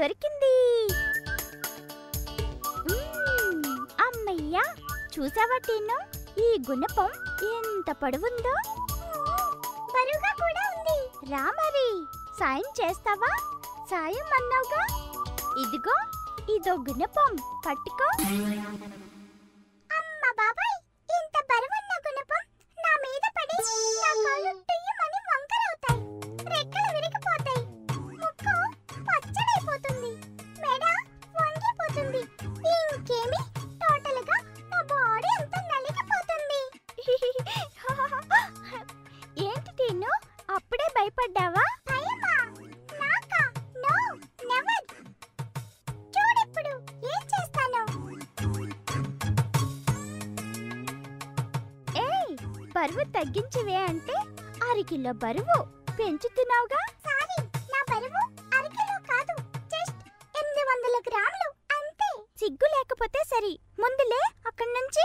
దొరికింది. అమ్మయ్యా చూసావా టీను? ఈ గుణపం ఎంత పడువుందో? బరువుగా కూడా ఉంది. రా మరి. సాయం చేస్తావా? సాయం అన్నావుగా. ఇదిగో ఇదో గుణపం. పట్టుకో. తగ్గించవే అంటే అరకిలో బరువు పెంచుతున్నావుగా? సారీ నా బరువు అరకిలో కాదు జస్ట్ ఎనిమిది వందల గ్రాములు అంతే. సిగ్గు లేకపోతే సరి ముందులే అక్కడి నుంచి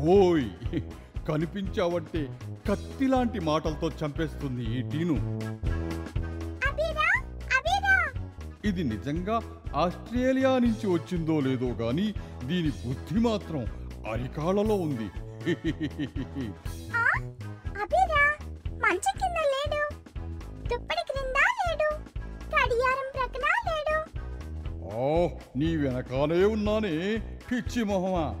ఓయ్ కనిపించావంటే కత్తిలాంటి మాటలతో చంపేస్తుంది ఈ టీను. ఇది నిజంగా ఆస్ట్రేలియా నుంచి వచ్చిందో లేదో గాని దీని బుద్ధి మాత్రం అరికాళ్ళలో ఉంది. నీ వెనకాలే ఉన్నానే పిచ్చి మొహమా.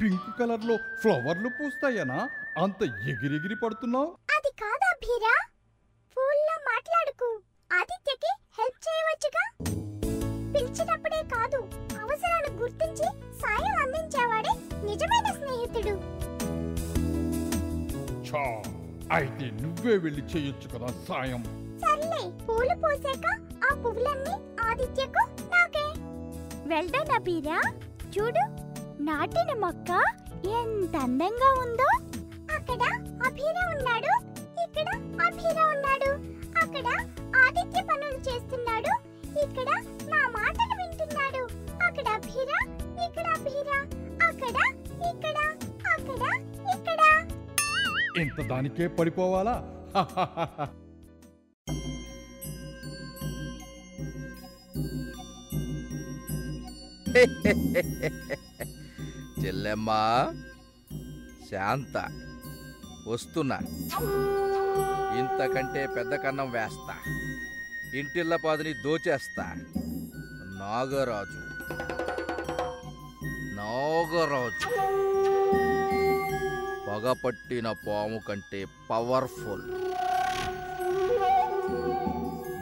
పింక్ కలర్లో ఫ్లవర్లు పూస్తాయనా? అంత ఎగిరెగిరి పడుతున్నావు? అది కాదా భీరా? ఫోన్లో మాట్లాడుకు. ఆదిత్యకి హెల్ప్ చేయవచ్చుగా? పిలిచినప్పుడే కాదు అవసరాన్ని గుర్తించి సాయం అందించేవాడే నిజమైన స్నేహితుడు. ఛా అయితే నువ్వే వెళ్ళి చేయొచ్చు కదా సాయం. సర్లే పూలు పోసాక ఆ పువ్వులన్నీ ఆదిత్యకు నాకే. వెళ్దానా బీరా చూడు నాటిన మొక్క ఎంత అందంగా ఉందో. అక్కడ అభీరా ఉన్నాడు. ఇక్కడ అభీరా ఉన్నాడు. అక్కడ ఆదిత్య పనులు చేస్తున్నాడు. ఇక్కడ నా మాటలు వింటున్నాడు. అక్కడ అభీరా ఇక్కడ అభీరా. అక్కడ ఇక్కడ అక్కడ ఇక్కడ. ఇంత దానికే పడిపోవాలా? చెల్లెమ్మా. శాంత వస్తున్నా. ఇంతకంటే పెద్ద కన్నం వేస్తా. ఇంటిల్ల పాదిని దోచేస్తా. నాగరాజు. నాగరాజు. పగపట్టిన పాము కంటే పవర్ఫుల్.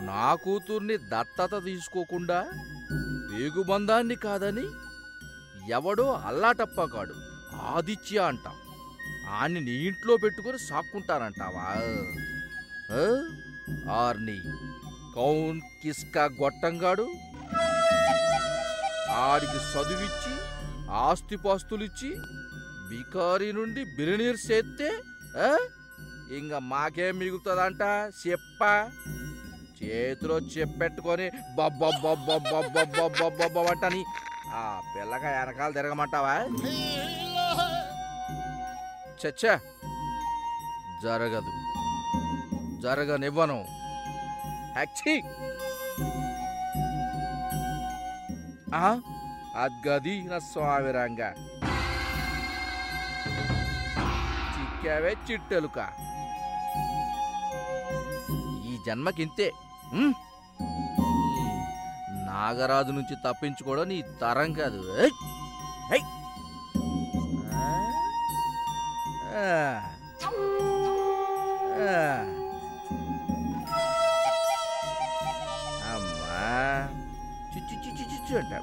నా కూతుర్ని దత్తత తీసుకోకుండా పేగుబంధాన్ని కాదని ఎవడో అల్లాటప్ప కాడు. ఆదిత్య అంట. ఆన్ని నీ ఇంట్లో పెట్టుకొని సాక్కుంటానంటావా ఆర్ని కౌన్ కిస్కా గొట్టంగాడు. ఆడికి చదువిచ్చి ఆస్తిపాస్తులిచ్చి బికారి నుండి బిలినీర్ చేస్తే ఇంకా మాకేం మిగులుతుందంట చెప్ప. చేతిలో చెప్పెట్టుకొని ఆ పిల్లక వెనకాల తిరగమంటావా? చచ్చ. జరగదు. జరగనివ్వను. హ్యాక్సీ అద్గది నా స్వామిరంగా. చిక్కావే చిట్టెలుక. ఈ జన్మకింతే నాగరాజు నుంచి తప్పించుకోవడం నీ తరం కాదు. ఏయ్! అమ్మా! చిచ్చు చిచ్చు చిచ్చు అంట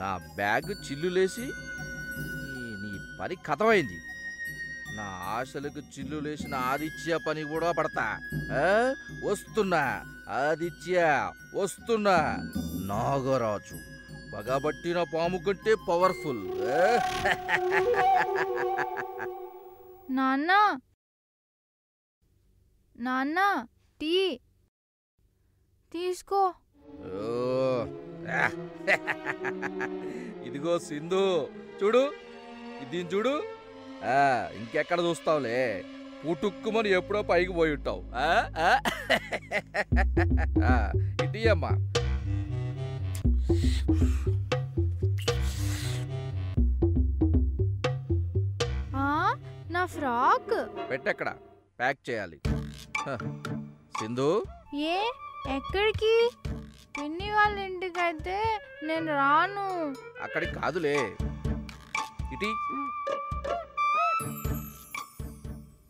నా బ్యాగ్ చిల్లులేసి నీ పని కథమైంది. నా ఆశలకు చిల్లులేసిన ఆదిత్య పని కూడా పడతా? వస్తున్నా. ఆదిత్య వస్తున్నా. నాగరాజు పగబట్టిన పాము కంటే పవర్ఫుల్? నాన్న. నాన్న టీ. తీసుకో. ఇదిగో సింధు. చూడు. దీన్ని చూడు. ఇంకెక్కడ చూస్తావులే? పుటుక్కుమని ఎప్పుడో పైకి పోయి ఉంటావు. ఇటీ అమ్మా నా ఫ్రాక్. పెట్టెక్కడ? ప్యాక్ చేయాలి. సింధు? ఏ ఎక్కడికి? పిన్ని వాళ్ళ ఇంటికైతే నేను రాను. అక్కడికి కాదులే. ఇటీ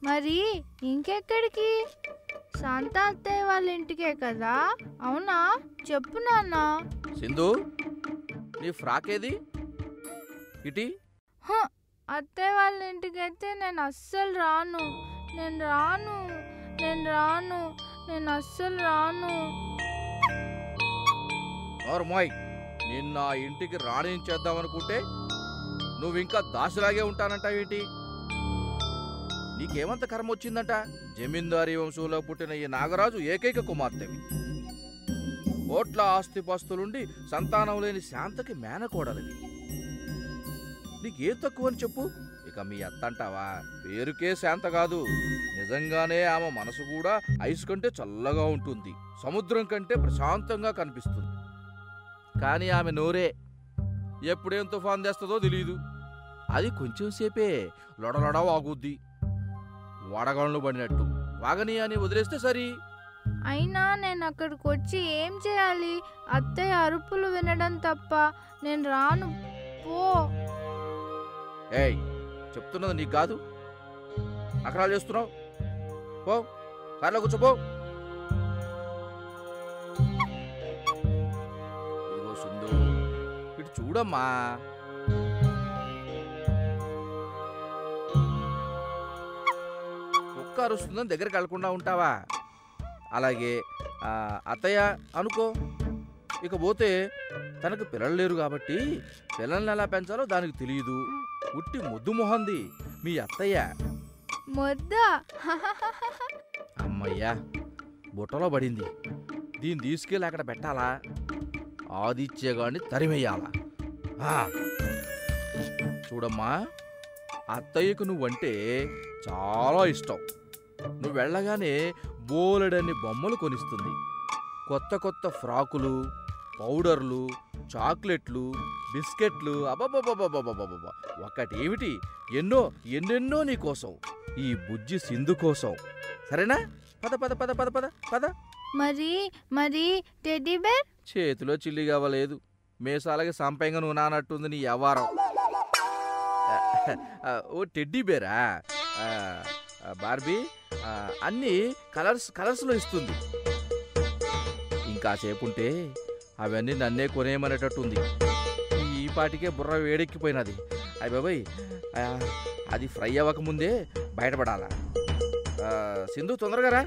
మరి ఇంకెక్కడికి? శాంతా అత్తయ్య వాళ్ళ ఇంటికే కదా? అవునా? చెప్పు నాన్న. సింధు నీ ఫ్రాక్ ఏది? ఇటీ. హ, అత్తయ్య వాళ్ళ ఇంటికైతే నేను అస్సలు రాను. నేను రాను. నేను రాను. నేను అస్సలు రాను. నోర్మాయ్ నిన్న ఆ ఇంటికి రాణించేద్దామనుకుంటే నువ్వు ఇంకా దాసిలాగే ఉంటానంటావేంటి? నీకేమంత కర్మ వచ్చిందంట? జమీందారీ వంశంలో పుట్టిన ఈ నాగరాజు ఏకైక కుమార్తెవి. కోట్ల ఆస్తిపాస్తులుండి సంతానం లేని శాంతకి మేనకోడలివి. తక్కువ అని చెప్పు. ఇక మీ అత్తంటావా? పేరుకే శాంత కాదు. నిజంగానే ఆమె మనసు కూడా ఐస్ కంటే చల్లగా ఉంటుంది. సముద్రం కంటే ప్రశాంతంగా కనిపిస్తుంది. కానీ ఆమె నోరే. ఎప్పుడేం తుఫాన్ తెస్తుందో తెలియదు అది కొంచెం సేపే లొడలొడ వాగుద్ది వడగళ్ళు పడినట్టు. వాగని అని వదిలేస్తే సరి. అయినా నేను అక్కడికి వచ్చి ఏం చేయాలి? అత్తయ్య అరుపులు వినడం తప్ప నేను రాను. పో. ఏయ్ చెప్తున్నది నీకు కాదు. అకరాలు చేస్తున్నావు. పో కార్లో కూర్చోపో ఇదిగో సుందు ఇటు చూడమ్మా. కుక్క అరుస్తుందని దగ్గరికి వెళ్ళకుండా ఉంటావా? అలాగే అత్తయ్య అనుకో. ఇక పోతే తనకు పిల్లలు లేరు కాబట్టి పిల్లల్ని ఎలా పెంచాలో దానికి తెలియదు. ఉట్టి ముద్దు మొహంది మీ అత్తయ్య. మొద్ద? అమ్మయ్యా బుట్టలో పడింది. దీన్ని తీసుకెళ్ళి అక్కడ పెట్టాలా? ఆదిత్యగాడిని తరిమేయాలా. చూడమ్మా అత్తయ్యకు నువ్వంటే చాలా ఇష్టం. నువ్వు వెళ్ళగానే బోలెడన్ని బొమ్మలు కొనిస్తుంది. కొత్త కొత్త ఫ్రాకులు పౌడర్లు చాక్లెట్లు బిస్కెట్లు అబ్బబ్బబ్బబ్బబ్బబ్బబ్బ. ఒకటేమిటి? ఎన్నో ఎన్నెన్నో నీ కోసం. ఈ బుజ్జి సింధు కోసం. సరేనా? పద పద పద పద పద పద. మరి మరి టెడ్డీ బేర్? చేతిలో చిల్లి కావలేదు. మేసాలకి సంపంగా నువ్వు నానట్టుంది నీ వ్యవహారం. ఓ టెడ్డీ బేరా? బార్బీ అన్ని కలర్స్ కలర్స్లో ఇస్తుంది. ఇంకా సేపు ఉంటే అవన్నీ నన్నే కొనేయమనేటట్టుంది. ఈ పాటికే బుర్ర వేడెక్కిపోయినది. అయ్య బాబాయ్ అది ఫ్రై అవ్వకముందే బయటపడాలా? సింధు తొందరగా రా.